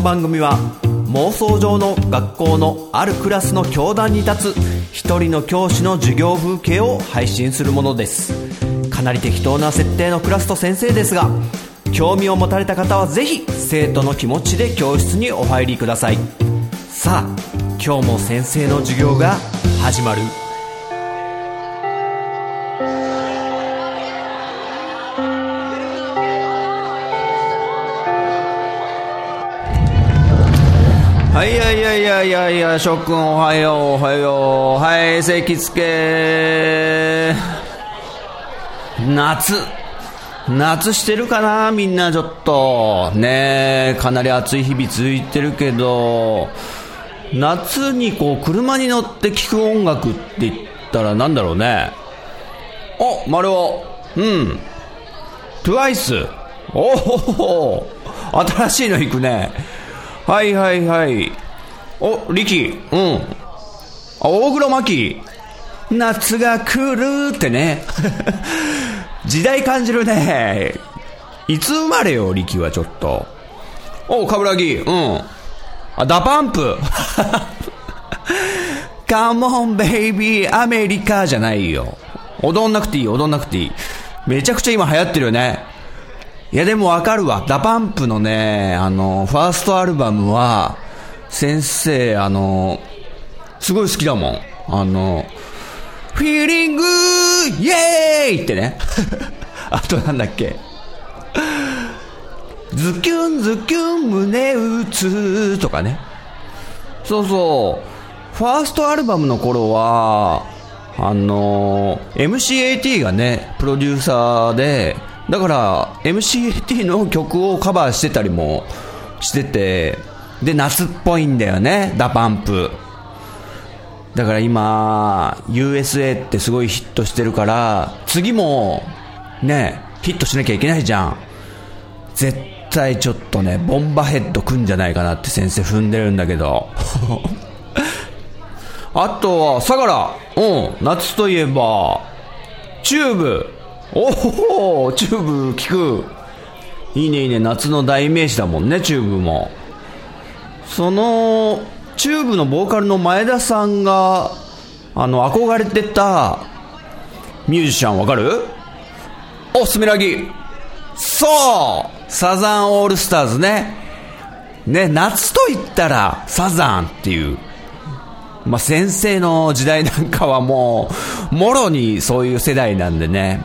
の番組は妄想上の学校のあるクラスの教壇に立つ一人の教師の授業風景を配信するものです。かなり適当な設定のクラスと先生ですが興味を持たれた方はぜひ生徒の気持ちで教室にお入りください。さあ今日も先生の授業が始まる。はいはいはいはいはいはい諸君おはようおはよう。はい席つけ。夏。夏してるかなみんなちょっと。ねえかなり暑い日々続いてるけど。夏にこう車に乗って聴く音楽って言ったらなんだろうね。お丸尾。うん。トゥワイスおお新しいの行くね。はいはいはい。お力うん。あ大黒摩季。夏が来るってね。時代感じるね。いつ生まれよ力はちょっと。お冠城。うん。あ DA PUMP。 C'mon baby アメリカじゃないよ。踊んなくていい踊んなくていい。めちゃくちゃ今流行ってるよね。いやでもわかるわ。 DA PUMP のねあのファーストアルバムは先生あのすごい好きだもん。あの feeling yeah ってね。あとなんだっけ。ズキュンズキュン胸打つとかね。そうそう。ファーストアルバムの頃はあの MCAT がねプロデューサーでだから MCAT の曲をカバーしてたりもしててで夏っぽいんだよね DA PUMP。だから今 USA ってすごいヒットしてるから次もねヒットしなきゃいけないじゃん。絶対ちょっとね Bomb A Head くんじゃないかなって先生踏んでるんだけど。あとは相良。うん夏といえば TUBE。おおチューブ聞く。いいねいいね。夏の代名詞だもんねチューブも。そのチューブのボーカルの前田さんがあの憧れてたミュージシャンわかる？おすみらぎそう！サザンオールスターズね。ね夏と言ったらサザンっていう。まあ、先生の時代なんかはもう、もろにそういう世代なんでね。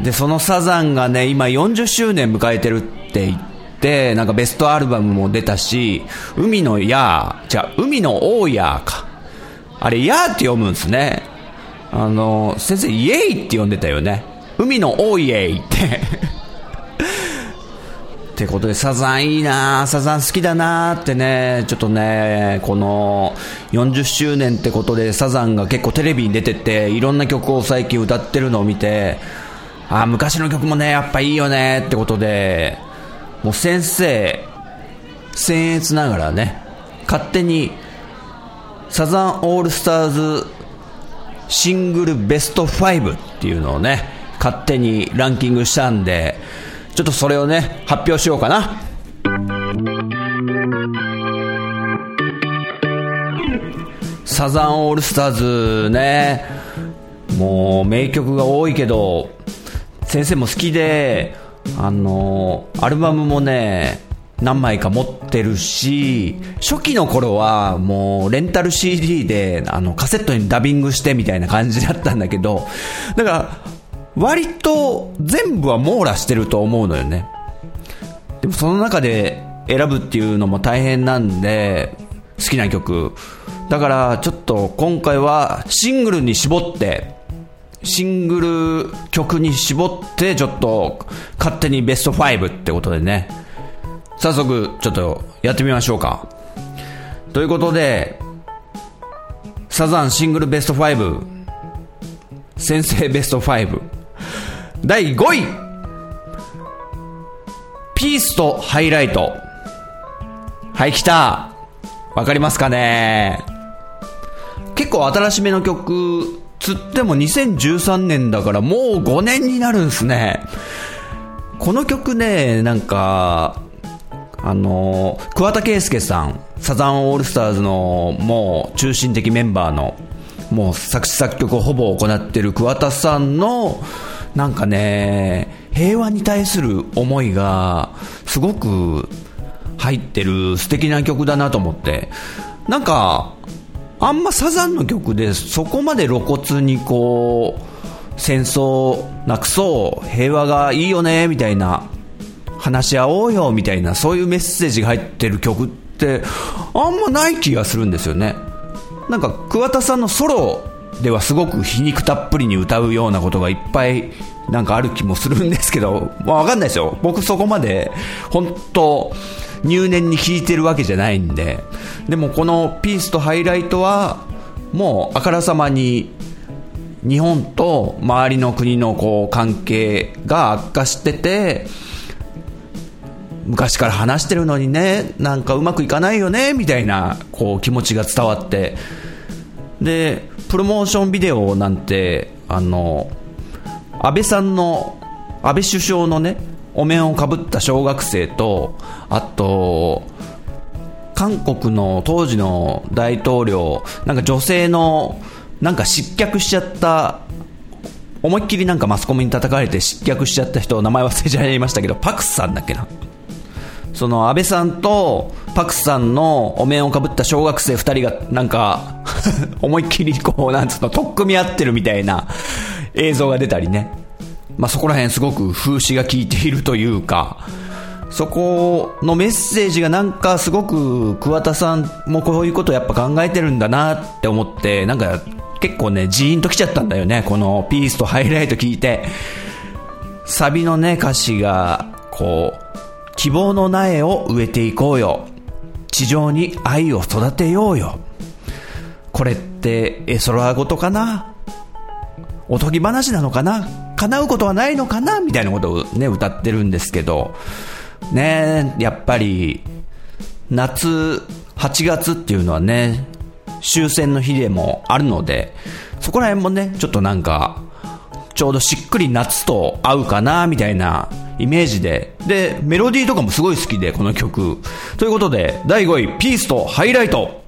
で、そのサザンがね、今40周年迎えてるって言って、なんかベストアルバムも出たし、海のヤー、じゃあ、海の大ヤーか。あれ、ヤーって読むんですね。あの、先生、イエイって呼んでたよね。海の大イエイって。ってことで、サザンいいなサザン好きだなってね、ちょっとね、この40周年ってことでサザンが結構テレビに出てて、いろんな曲を最近歌ってるのを見て、あ、昔の曲もね、やっぱいいよねってことで、もう先生、僭越ながらね、勝手にサザンオールスターズシングルベスト5っていうのをね、勝手にランキングしたんで、ちょっとそれをね、発表しようかな。サザンオールスターズね、もう名曲が多いけど、先生も好きで、あの、アルバムもね、何枚か持ってるし、初期の頃はもうレンタル CD であのカセットにダビングしてみたいな感じだったんだけど、だから割と全部は網羅してると思うのよね。でもその中で選ぶっていうのも大変なんで、好きな曲。だからちょっと今回はシングルに絞って、シングル曲に絞ってちょっと勝手にベスト5ってことでね。早速ちょっとやってみましょうか。ということで、サザンシングルベスト5、先生ベスト5、第5位ピースとハイライト。はい、来た。わかりますかね結構新しめの曲、つっても2013年だからもう5年になるんですね。この曲ね、なんか、あの、桑田佳祐さん、サザンオールスターズのもう中心的メンバーの、もう作詞作曲をほぼ行ってる桑田さんの、なんかね、平和に対する思いが、すごく入ってる素敵な曲だなと思って、なんか、あんまサザンの曲でそこまで露骨にこう、戦争なくそう、平和がいいよね、みたいな、話し合おうよ、みたいな、そういうメッセージが入ってる曲って、あんまない気がするんですよね。なんか、桑田さんのソロではすごく皮肉たっぷりに歌うようなことがいっぱいなんかある気もするんですけど、まあ、わかんないですよ。僕そこまで、本当入念に聴いてるわけじゃないんで。でもこのピースとハイライトは、もうあからさまに日本と周りの国のこう関係が悪化してて、昔から話してるのにね、なんかうまくいかないよね、みたいなこう気持ちが伝わって、で、プロモーションビデオなんて、あの、安倍さんの、安倍首相のね、お面をかぶった小学生と、あと、韓国の当時の大統領、なんか女性のなんか失脚しちゃった、思いっきりなんかマスコミに叩かれて失脚しちゃった人、名前忘れちゃいましたけど、パクスさんだっけな。その安倍さんとパクスさんのお面をかぶった小学生2人がなんか 思いっきりこう、なんつうの、取っ組み合ってるみたいな映像が出たりね。まあ、そこら辺すごく風刺が効いているというか、そこのメッセージがなんかすごく桑田さんもこういうことやっぱ考えてるんだなって思って、なんか結構ね、ジーンと来ちゃったんだよね。このピースとハイライト聞いて。サビのね、歌詞が、こう、希望の苗を植えていこうよ。地上に愛を育てようよ。これって絵空事かな？おとぎ話なのかな？叶うことはないのかなみたいなことをね、歌ってるんですけど、ねやっぱり、夏、8月っていうのはね、終戦の日でもあるので、そこら辺もね、ちょっとなんか、ちょうどしっくり夏と合うかな、みたいなイメージで。で、メロディーとかもすごい好きで、この曲。ということで、第5位、ピースとハイライト。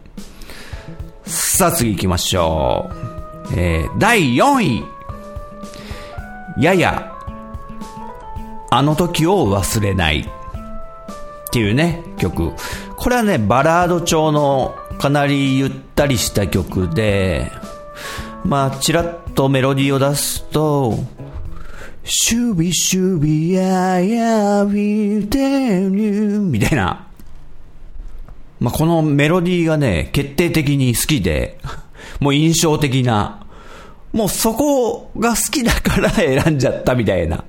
さあ次行きましょう。えー、第4位。やや、あの時を忘れない。っていうね、曲。これはね、バラード調のかなりゆったりした曲で、まあ、ちらっとメロディーを出すと、シュビシュビヤヤビテニュみたいな。まあ、このメロディーがね、決定的に好きで、もう印象的な、もうそこが好きだから選んじゃったみたいな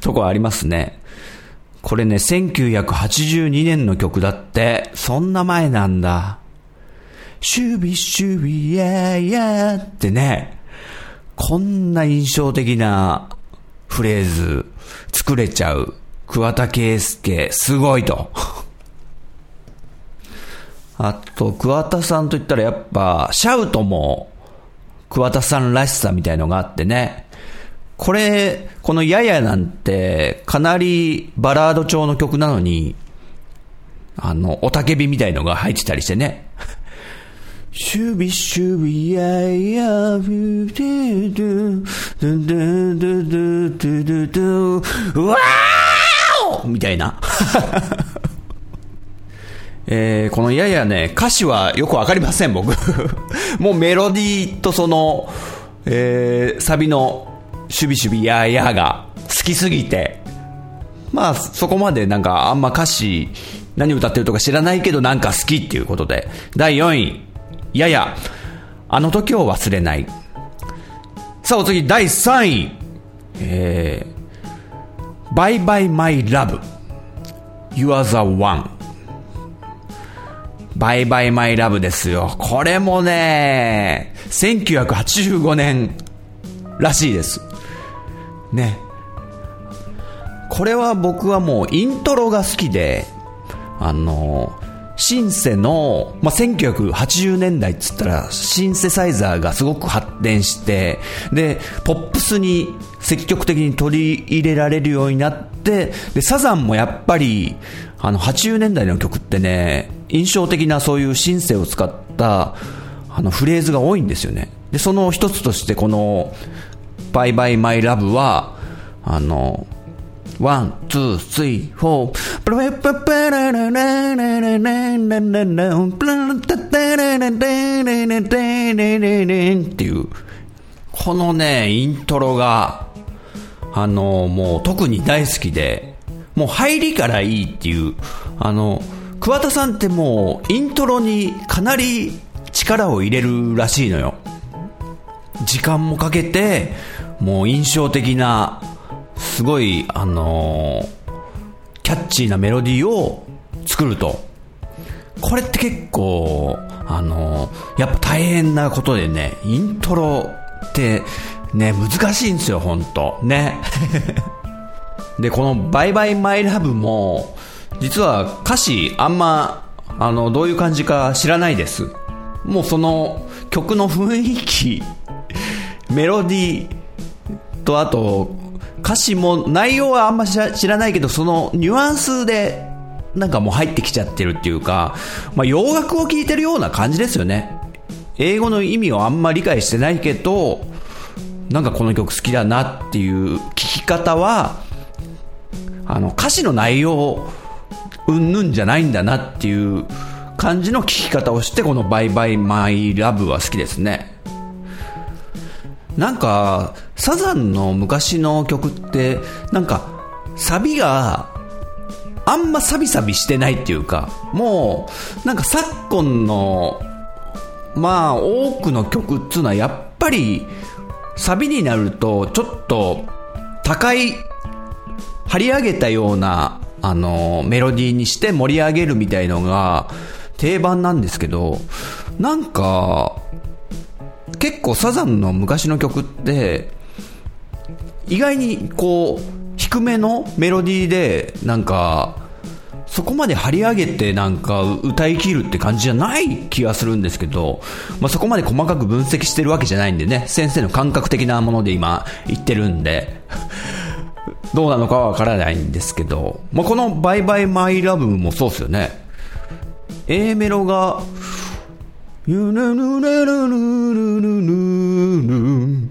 とこありますね。これね、1982年の曲だって、そんな前なんだ。シュービシュビヤヤってね、こんな印象的なフレーズ作れちゃう桑田佳祐、すごいと。あと、桑田さんといったらやっぱ、シャウトも桑田さんらしさみたいのがあってね。これ、このややなんて、かなりバラード調の曲なのに、あの、おたけびみたいのが入ってたりしてね。シュビシュビヤヤビュデドゥドゥドゥドゥドゥドゥドゥドゥワーみたいな。えー、このややね、歌詞はよくわかりません、僕。もうメロディーとその、えー、サビのシュビシュビヤヤが好きすぎて、まあそこまでなんかあんま歌詞何歌ってるとか知らないけどなんか好きっていうことで、第4位、やや、あの時を忘れない。さあ、お次、第3位。えー、Bye Bye My Love. You are the one. Bye Bye My Love ですよ。これもね、1985年らしいです。ね。これは僕はもうイントロが好きで、あの、シンセの、まあ、1980年代っつったら、シンセサイザーがすごく発展して、で、ポップスに積極的に取り入れられるようになって、で、サザンもやっぱり、あの、80年代の曲ってね、印象的なそういうシンセを使った、あの、フレーズが多いんですよね。で、その一つとしてこの、 Bye Bye My Love は、あの、 one, two, three, four。プラパパラララララララララプラタタラララララララっていう、このね、イントロが、あの、もう特に大好きで、もう入りからいいっていう、あの、桑田さんってもうイントロにかなり力を入れるらしいのよ。時間もかけて、もう印象的なすごい、あのー、キャッチーなメロディーを作ると。これって結構、あのー、やっぱ大変なことでね、イントロってね、難しいんですよ、本当ね。で、このバイバイマイラブも、実は歌詞あんま、あの、どういう感じか知らないです。もうその曲の雰囲気、メロディーとあと歌詞も内容はあんま知らないけど、そのニュアンスでなんかもう入ってきちゃってるっていうか、まあ、洋楽を聴いてるような感じですよね。英語の意味をあんま理解してないけど、なんかこの曲好きだなっていう聞き方は、あの歌詞の内容うんぬんじゃないんだなっていう感じの聞き方をして、このバイバイマイラブは好きですね。なんか、サザンの昔の曲って、なんか、サビが、あんまサビサビしてないっていうか、もう、なんか昨今の、まあ、多くの曲っつうのは、やっぱり、サビになると、ちょっと、高い、張り上げたような、あの、メロディーにして盛り上げるみたいのが、定番なんですけど、なんか、結構サザンの昔の曲って、意外にこう、低めのメロディーで、なんか、そこまで張り上げてなんか歌い切るって感じじゃない気がするんですけど、まあ、そこまで細かく分析してるわけじゃないんでね、先生の感覚的なもので今言ってるんで、どうなのかはわからないんですけど、まあ、このバイバイマイラブもそうですよね。A メロが、ゆぬぬぬぬぬぬぬ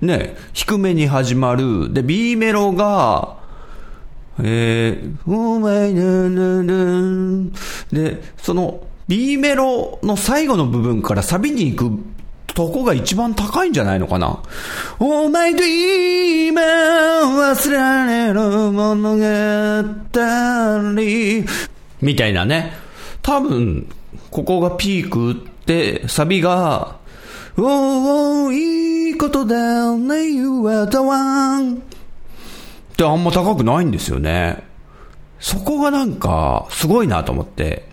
ね、低めに始まる。で、B メロが、えー、お前ぬぬぬで、その B メロの最後の部分からサビに行くとこが一番高いんじゃないのかな？お前と今忘れられる物語みたいなね。多分、ここがピークってサビが、おー、いいことだね、You are the one ってあんま高くないんですよね。そこがなんか、すごいなと思って、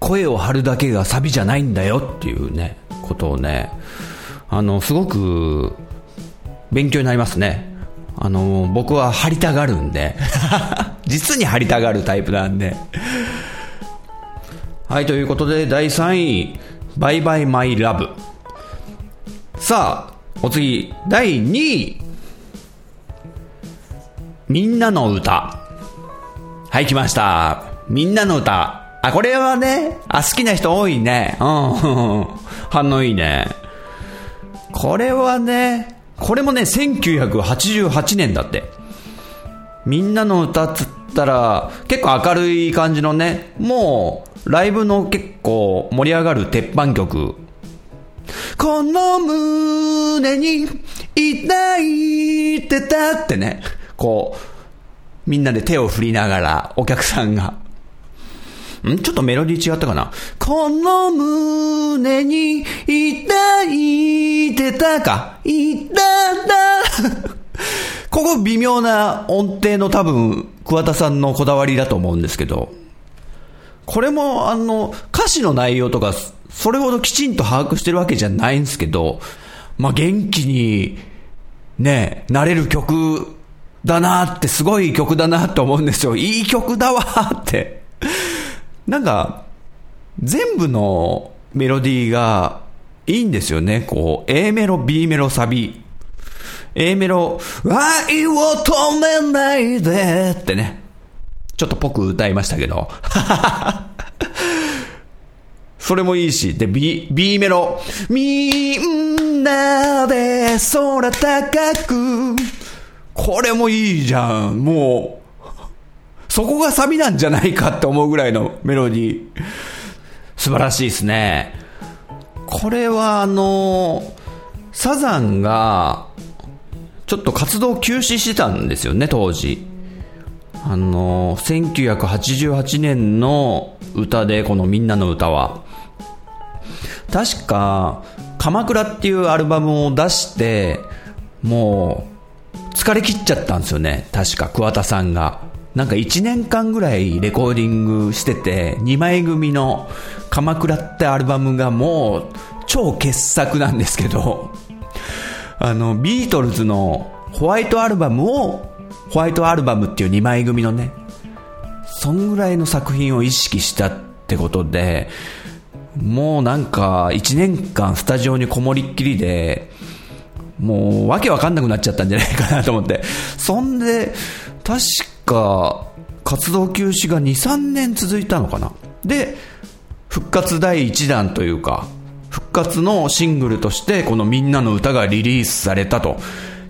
声を張るだけがサビじゃないんだよっていうね、ことをね、あの、すごく、勉強になりますね。あの、僕は張りたがるんで、実に張りたがるタイプなんで、はい、ということで、第3位、バイバイマイラブ。さあ、お次、第2位。みんなの歌。はい、来ました。みんなの歌。あ、これはね、あ、好きな人多いね。うん。反応いいね。これはね、これもね、1988年だって。みんなの歌っつったら、結構明るい感じのね、もう、ライブの結構盛り上がる鉄板曲。この胸に抱いてたってね、こう、みんなで手を振りながらお客さんが。ちょっとメロディー違ったかな？この胸に抱いてたか？いたた。ここ微妙な音程の多分、桑田さんのこだわりだと思うんですけど。これもあの、歌詞の内容とか、それほどきちんと把握してるわけじゃないんですけど、まあ、元気に、ね、なれる曲だなって、すごい曲だなって思うんですよ。いい曲だわって。なんか、全部のメロディーがいいんですよね。こう、A メロ、B メロ、サビ。A メロ、愛を止めないでってね。ちょっとぽく歌いましたけど。それもいいし。で、B、B メロ。みんなで空高く。これもいいじゃん。もう、そこがサビなんじゃないかって思うぐらいのメロディー。素晴らしいですね。これはあの、サザンが、ちょっと活動休止してたんですよね、当時。あの、1988年の歌で、このみんなの歌は。確か、鎌倉っていうアルバムを出して、もう、疲れ切っちゃったんですよね。確か、桑田さんが。なんか1年間ぐらいレコーディングしてて、2枚組の鎌倉ってアルバムがもう超傑作なんですけど、あの、ビートルズのホワイトアルバムを、ホワイトアルバムっていう2枚組のね、そんぐらいの作品を意識したってことで、もうなんか1年間スタジオにこもりっきりで、もうわけわかんなくなっちゃったんじゃないかなと思って。そんで、確か活動休止が2、3年続いたのかな。で、復活第1弾というか、復活のシングルとしてこのみんなの歌がリリースされたと。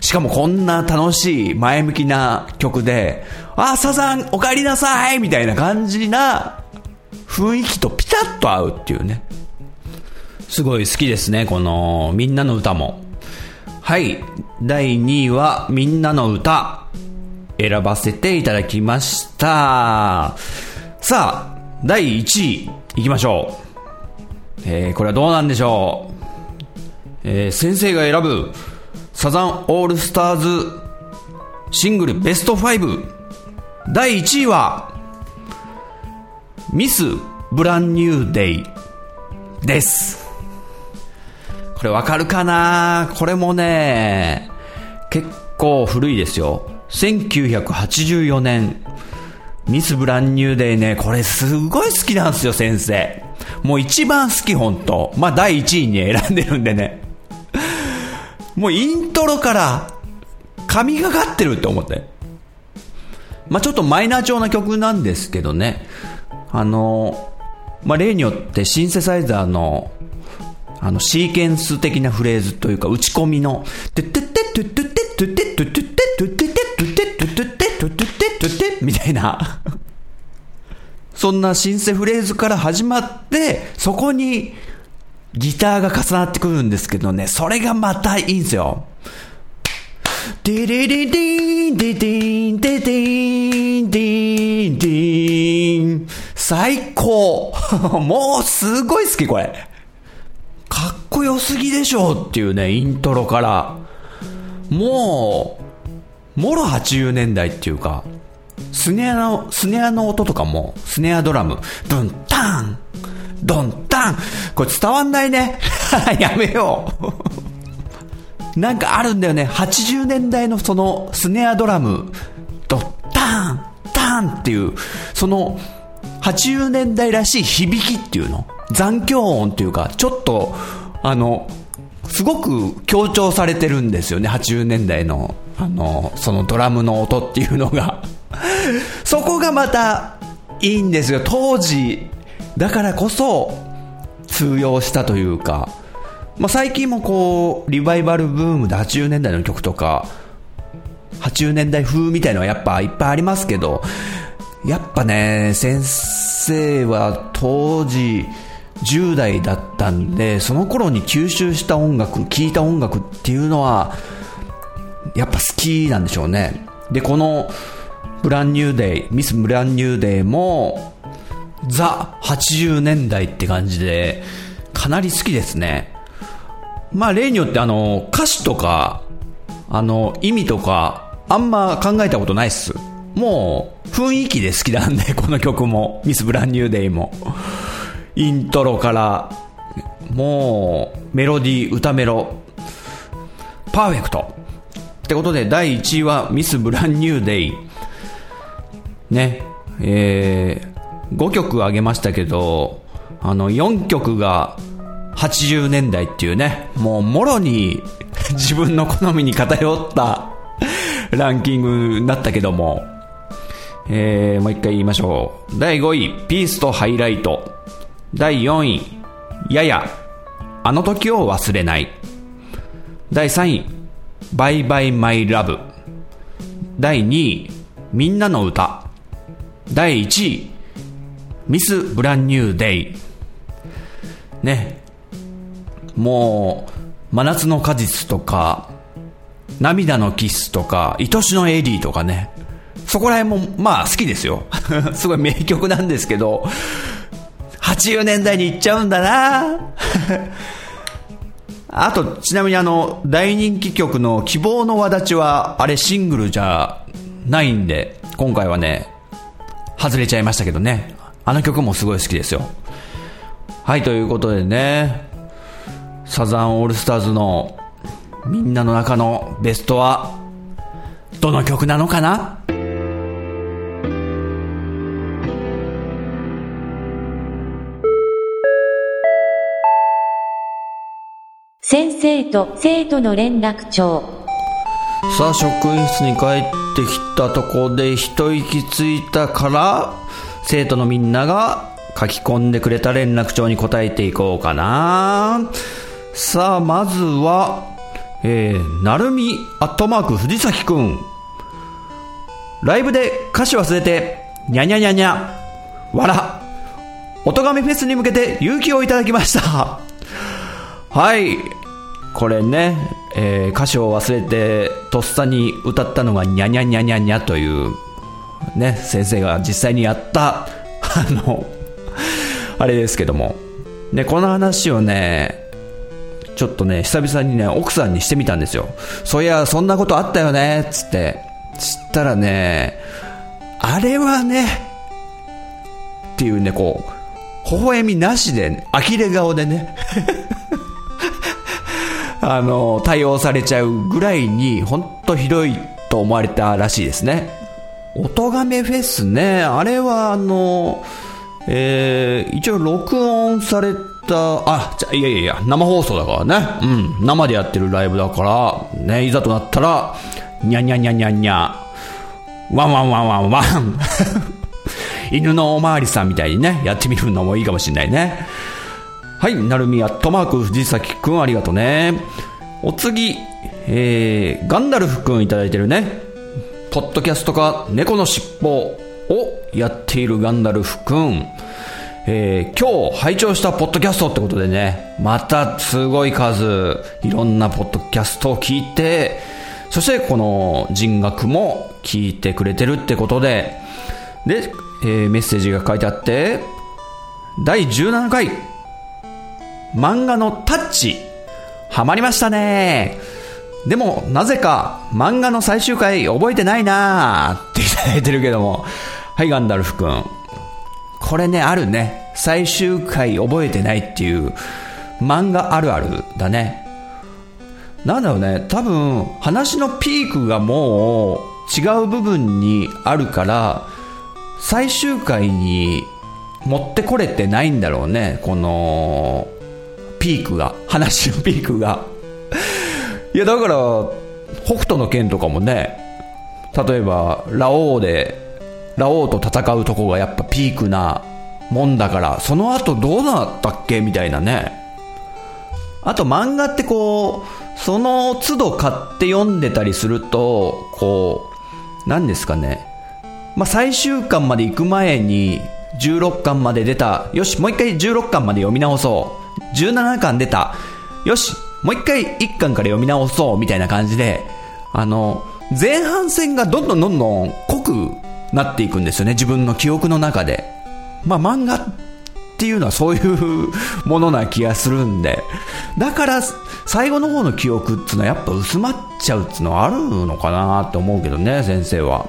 しかもこんな楽しい前向きな曲で、あ、サザンお帰りなさいみたいな感じな雰囲気とピタッと合うっていうね。すごい好きですね、このみんなの歌も。はい。第2位はみんなの歌。選ばせていただきました。さあ、第1位いきましょう。えー、これはどうなんでしょう。えー、先生が選ぶサザンオールスターズシングルベスト5第1位はミス・ブランニューデイです。これわかるかな？これもね、結構古いですよ。1984年。ミス・ブランニューデイね、これすごい好きなんですよ、先生。もう一番好き、本当まあ、第1位に選んでるんでね。もうイントロから神がかってるって思って。まあ、ちょっとマイナー調な曲なんですけどね。あの、まあ、例によってシンセサイザーの、あの、シーケンス的なフレーズというか、打ち込みの、トゥットゥットゥトゥットゥットゥトゥいな、そんなシンセフレーズから始まって、そこにギターが重なってくるんですけどね、それがまたいいんですよ。ディディディディン、ディディーン、ディディーン、ディーン、ディーン。最高もうすごい好きこれ。かっこよすぎでしょっていうね、イントロから。もう、もろ80年代っていうか、スネアの、スネアの音とかも、スネアドラム、ブンターン、ドンターン。これ伝わんないね。やめよう。なんかあるんだよね。80年代のそのスネアドラムとタン、タンっていう、その80年代らしい響きっていうの。残響音っていうか、ちょっと、あの、すごく強調されてるんですよね。80年代の、あの、そのドラムの音っていうのが。そこがまたいいんですよ。当時、だからこそ通用したというか、まあ、最近もこう、リバイバルブームで80年代の曲とか、80年代風みたいのはやっぱいっぱいありますけど、やっぱね、先生は当時10代だったんで、その頃に吸収した音楽、聴いた音楽っていうのは、やっぱ好きなんでしょうね。で、この、ブランニューデイ、ミス・ブランニューデイも、ザ80年代って感じで、かなり好きですね。まあ例によってあの、歌詞とか、あの、意味とか、あんま考えたことないっす。もう、雰囲気で好きなんで、この曲も、ミス・ブランニューデイも。イントロから、もう、メロディー、歌メロ、パーフェクト。ってことで、第1位は、ミス・ブランニューデイ。ね。えー、5曲あげましたけど、あの、4曲が80年代っていうね、もうもろに 自分の好みに偏ったランキングになったけども、えー、もう一回言いましょう。第5位、ピースとハイライト。第4位、やや、あの時を忘れない。第3位、バイバイマイラブ。第2位、みんなの歌。第1位、ミス・ブランニュー・デイ。ね。もう、真夏の果実とか、涙のキスとか、愛しのエディとかね。そこら辺も、まあ好きですよ。すごい名曲なんですけど、80年代に行っちゃうんだな あと、ちなみにあの、大人気曲の希望の輪立ちは、あれシングルじゃないんで、今回はね、外れちゃいましたけどね。あの曲もすごい好きですよ。はい、ということでね、サザンオールスターズのみんなの中のベストは、どの曲なのかな？先生と生徒の連絡帳さあ職員室に帰ってきたとこで一息ついたから生徒のみんなが書き込んでくれた連絡帳に答えていこうかな。さあまずはえー、なるみアットマーク藤崎くん。ライブで歌詞忘れてにゃにゃにゃにゃわら音亀フェスに向けて勇気をいただきました。はい。これね、えー、歌詞を忘れて、とっさに歌ったのが、にゃにゃにゃにゃにゃという、ね、先生が実際にやった、あの、あれですけども。で、この話をね、ちょっとね、久々にね、奥さんにしてみたんですよ。そういや、そんなことあったよね、つって。つったらね、あれはね、っていうね、こう、微笑みなしで、呆れ顔でね あの、対応されちゃうぐらいに、ほんとひどいと思われたらしいですね。音亀フェスね、あれはあの、えー、一応録音された、あ、じゃ、いやいやいや、生放送だからね。うん、生でやってるライブだから、ね、いざとなったら、にゃにゃにゃにゃにゃ、ワンワンワンワンワン。犬のおまわりさんみたいにね、やってみるのもいいかもしんないね。はい、なるみやトマーク藤崎くんありがとうね。お次、えー、ガンダルフくんいただいてるね。ポッドキャストか猫のしっぽをやっているガンダルフくん。えー、今日拝聴したポッドキャストってことでね、またすごい数、いろんなポッドキャストを聞いて、そしてこの人学も聞いてくれてるってことで、で、えー、メッセージが書いてあって、第17回、漫画のタッチ、ハマりましたね。でも、なぜか、漫画の最終回覚えてないなーっていただいてるけども。はい、ガンダルフ君。これね、あるね。最終回覚えてないっていう、漫画あるあるだね。なんだろうね、多分、話のピークがもう、違う部分にあるから、最終回に持ってこれてないんだろうね。この、ピークが、話のピークが。いや、だから、北斗の剣とかもね、例えば、ラオウで、ラオウと戦うとこがやっぱピークなもんだから、その後どうなったっけみたいなね。あと漫画ってこう、その都度買って読んでたりすると、こう、何ですかね。まあ、最終巻まで行く前に、16巻まで出た、よし、もう一回16巻まで読み直そう。17巻出た。よし、もう一回1巻から読み直そう、みたいな感じで、あの、前半戦がどんどんどんどん濃くなっていくんですよね、自分の記憶の中で。まあ漫画っていうのはそういうものな気がするんで。だから、最後の方の記憶っていうのはやっぱ薄まっちゃうっていうのはあるのかなって思うけどね、先生は。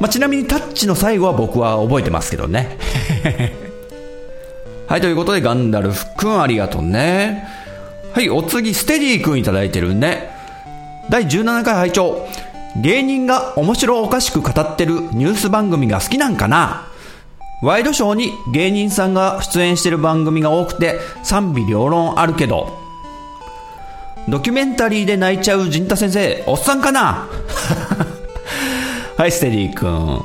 まあ、ちなみにタッチの最後は僕は覚えてますけどね。はい、ということでガンダルフくんありがとうね。はい、お次、ステディくんいただいてるね。第17回拝聴芸人が面白おかしく語ってるニュース番組が好きなんかな？ワイドショーに芸人さんが出演してる番組が多くて賛否両論あるけど、ドキュメンタリーで泣いちゃう陣太先生、おっさんかな？はい、ステディ君。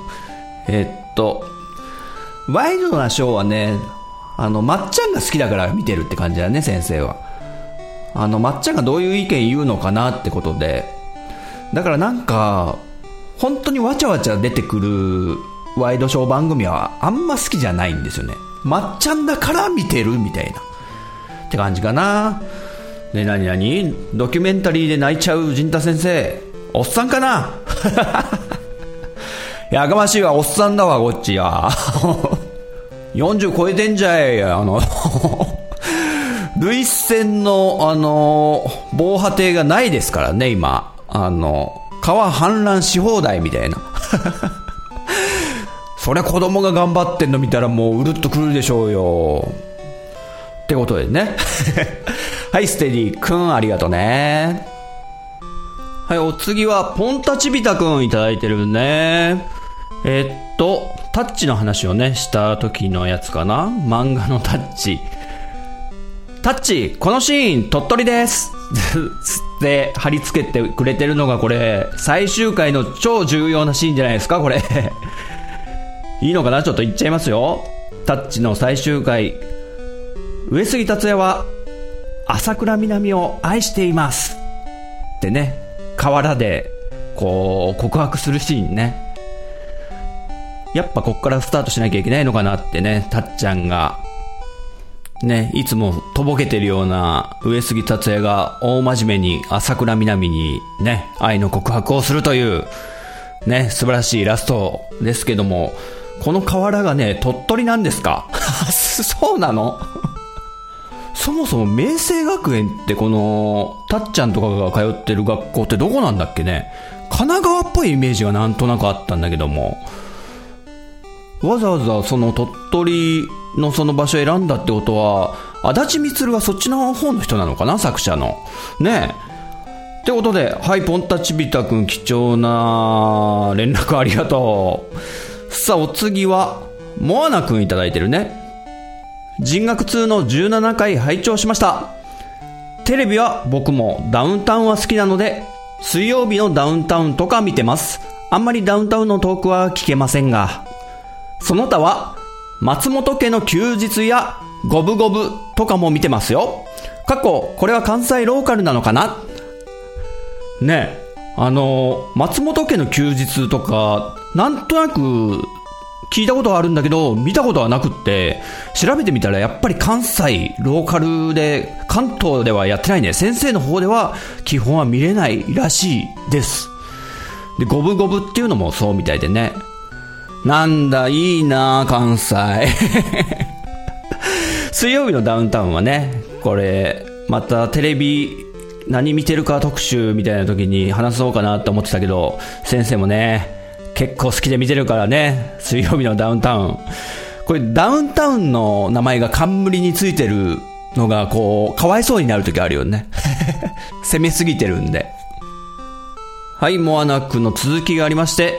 えっと、ワイドなショーはね、あの、まっちゃんが好きだから見てるって感じだね、先生は。あの、まっちゃんがどういう意見言うのかなってことで。だからなんか、本当にわちゃわちゃ出てくるワイドショー番組はあんま好きじゃないんですよね。まっちゃんだから見てるみたいな。って感じかな。ね、なになに？ドキュメンタリーで泣いちゃう陣太先生。おっさんかな？やかましいわ、おっさんだわ、こっちや。40超えてんじゃい、あの 類線の、あの、防波堤がないですからね、今。あの、川氾濫し放題みたいな。そりゃ子供が頑張ってんの見たらもううるっとくるでしょうよ。ってことでね。はい、ステディくん、ありがとうね。はい、お次は、ポンタチビタくんいただいてるね。えっと、タッチの話をね、した時のやつかな？漫画のタッチ。タッチ、このシーン、鳥取です って貼り付けてくれてるのがこれ、最終回の超重要なシーンじゃないですか、これ。いいのかな？ちょっと言っちゃいますよ。タッチの最終回。上杉達也は、朝倉みなみを愛しています。ってね、河原で、こう、告白するシーンね。やっぱこっからスタートしなきゃいけないのかなってね、たっちゃんが、ね、いつもとぼけてるような上杉達也が大真面目に朝倉みなみにね、愛の告白をするという、ね、素晴らしいラストですけども、この河原がね、鳥取なんですか？そうなの？そもそも明星学園ってこの、たっちゃんとかが通ってる学校ってどこなんだっけね？神奈川っぽいイメージがなんとなくあったんだけども、わざわざその鳥取のその場所選んだってことは、足立光はそっちの方の人なのかな？作者の。ねえ。ってことで、はい、ポンタチビタ君貴重な連絡ありがとう。さあ、お次は、モアナくんいただいてるね。人学2の17回拝聴しました。テレビは僕もダウンタウンは好きなので、水曜日のダウンタウンとか見てます。あんまりダウンタウンのトークは聞けませんが。その他は、松本家の休日やゴブゴブとかも見てますよ。過去、これは関西ローカルなのかな？ねえ。あの、松本家の休日とか、なんとなく聞いたことはあるんだけど、見たことはなくって、調べてみたらやっぱり関西、ローカルで、関東ではやってないね。先生の方では基本は見れないらしいです。で、ゴブゴブっていうのもそうみたいでね。なんだ、いいな関西。水曜日のダウンタウンはね、これ、またテレビ何見てるか特集みたいな時に話そうかなって思ってたけど、先生もね、結構好きで見てるからね、水曜日のダウンタウン。これダウンタウンの名前が冠についてるのが、こう、かわいそうになる時あるよね。攻めすぎてるんで。はい、モアナックの続きがありまして、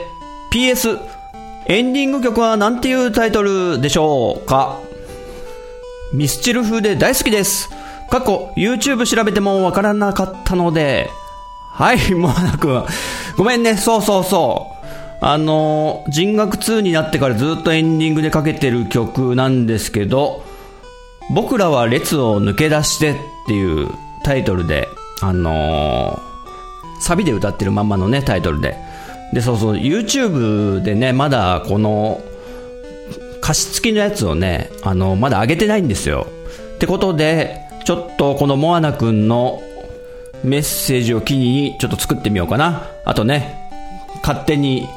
PS、エンディング曲は何ていうタイトルでしょうか？ミスチル風で大好きです。過去、YouTube 調べてもわからなかったので、はい、モアナ君。ごめんね、そうそうそう。あの、人学2になってからずっとエンディングでかけてる曲なんですけど、僕らは列を抜け出してっていうタイトルで、あの、サビで歌ってるまんまのね、タイトルで。で、そうそう、YouTube でね、まだこの、歌詞付きのやつをね、あの、まだ上げてないんですよ。ってことで、ちょっとこのモアナくんのメッセージを機にちょっと作ってみようかな。あとね、勝手に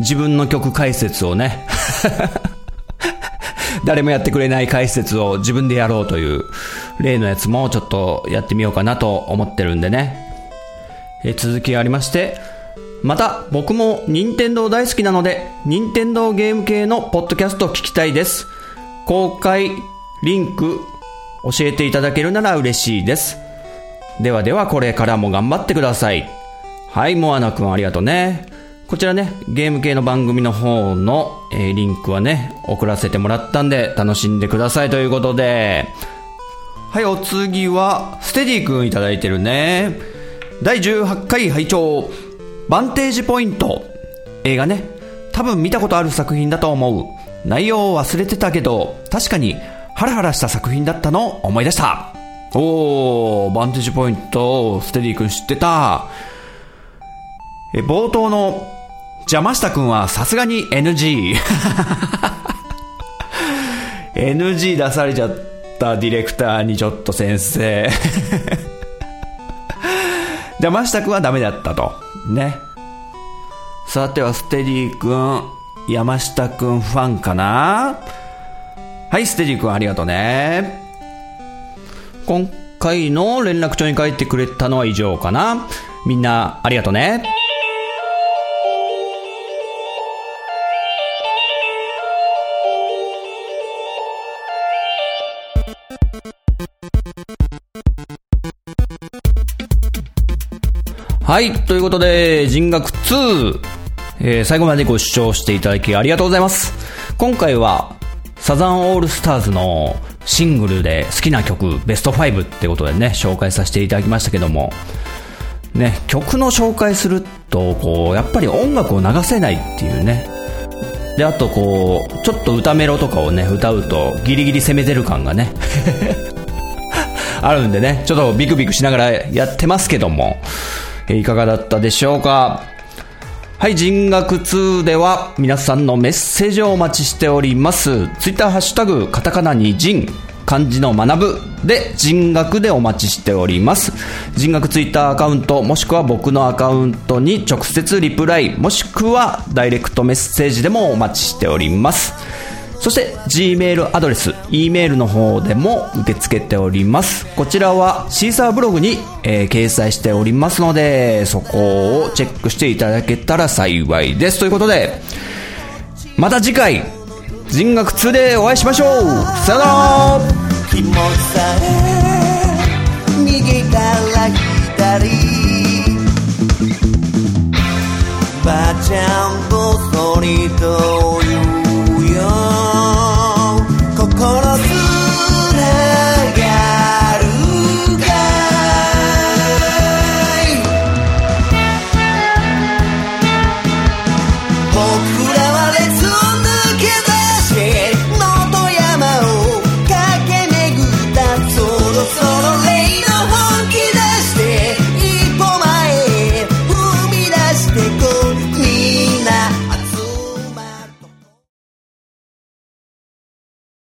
自分の曲解説をね 誰もやってくれない解説を自分でやろうという例のやつもちょっとやってみようかなと思ってるんでね。え続きがありまして、また僕も任天堂大好きなので、任天堂ゲーム系のポッドキャスト聞きたいです。公開、リンク、教えていただけるなら嬉しいです。ではではこれからも頑張ってください。はい、モアナくんありがとうね。こちらね、ゲーム系の番組の方の、えーリンクはね、送らせてもらったんで、楽しんでくださいということで、はい、お次は、ステディ君いただいてるね。第18回拝聴バンテージポイント。映画ね。多分見たことある作品だと思う。内容を忘れてたけど、確かにハラハラした作品だったのを思い出した。おー、バンテージポイント、ステディ君知ってた。え、冒頭の邪魔した君はさすがに NG。NG 出されちゃったディレクターにちょっと先生。山下くんはダメだったと。ね。さてはステディ君、山下君ファンかな？はい、ステディ君ありがとうね。今回の連絡帳に書いてくれたのは以上かな。みんなありがとうね。はい、ということで、人学2、えー最後までご視聴していただきありがとうございます。今回は、サザンオールスターズのシングルで好きな曲、ベスト5ってことでね、紹介させていただきましたけども、ね、曲の紹介すると、こう、やっぱり音楽を流せないっていうね。で、あとこう、ちょっと歌メロとかをね、歌うと、ギリギリ攻めてる感がね、あるんでね、ちょっとビクビクしながらやってますけども、いかがだったでしょうか？はい、人学2では皆さんのメッセージをお待ちしております。ツイッターハッシュタグ、カタカナに人、漢字の学ぶで人学でお待ちしております。人学ツイッターアカウント、もしくは僕のアカウントに直接リプライ、もしくはダイレクトメッセージでもお待ちしております。そして、Gmail アドレス、E メールの方でも受け付けております。こちらはシーサーブログに、えー掲載しておりますので、そこをチェックしていただけたら幸いです。ということで、また次回、人学2でお会いしましょうさよなら右から左ばあちゃんとそりと